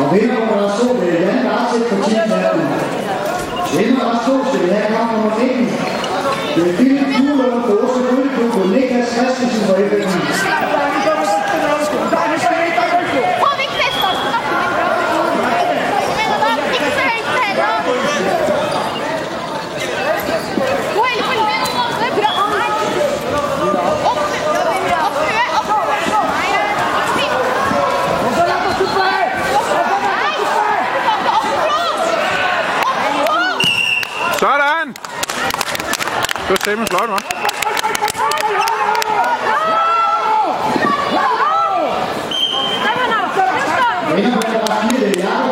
Og vinder nummer 2 ved Jan Larsen på 10 pladsen. Vinder nummer 2 skal vi have kamp nummer 19. Det er Philip Kuhlund for Åse Bølleklub og Niklas Christensen for FFI. Sådan! Det var simpelthen flot, hva'? Vinder nummer 4 ved ja